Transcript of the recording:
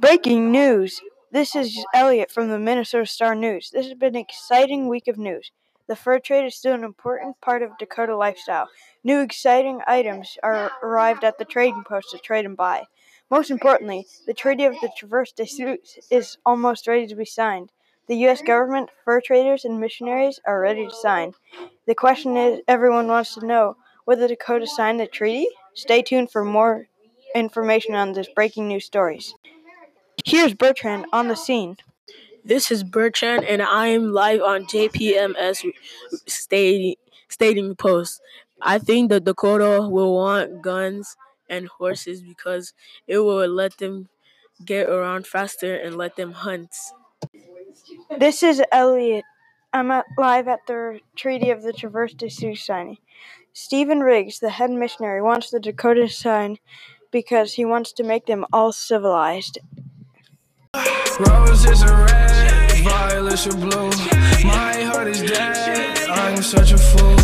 Breaking news! This is Elliot from the Minnesota Star News. This has been an exciting week of news. The fur trade is still an important part of Dakota lifestyle. New exciting items are arrived at the trading post to trade and buy. Most importantly, the Treaty of the Traverse des Sioux is almost ready to be signed. The U.S. government, fur traders, and missionaries are ready to sign. The question is everyone wants to know whether Dakota signed the treaty? Stay tuned for more information on this breaking news stories. Here's Bertrand on the scene. This is Bertrand, and I am live on JPMS stating, stating post. I think the Dakota will want guns and horses because it will let them get around faster and let them hunt. This is Elliot. I'm at, live at the Treaty of the Traverse des Sioux signing. Stephen Riggs, the head missionary, wants the Dakota sign because he wants to make them all civilized. Roses are red, violets are blue. My heart is dead. I'm such a fool.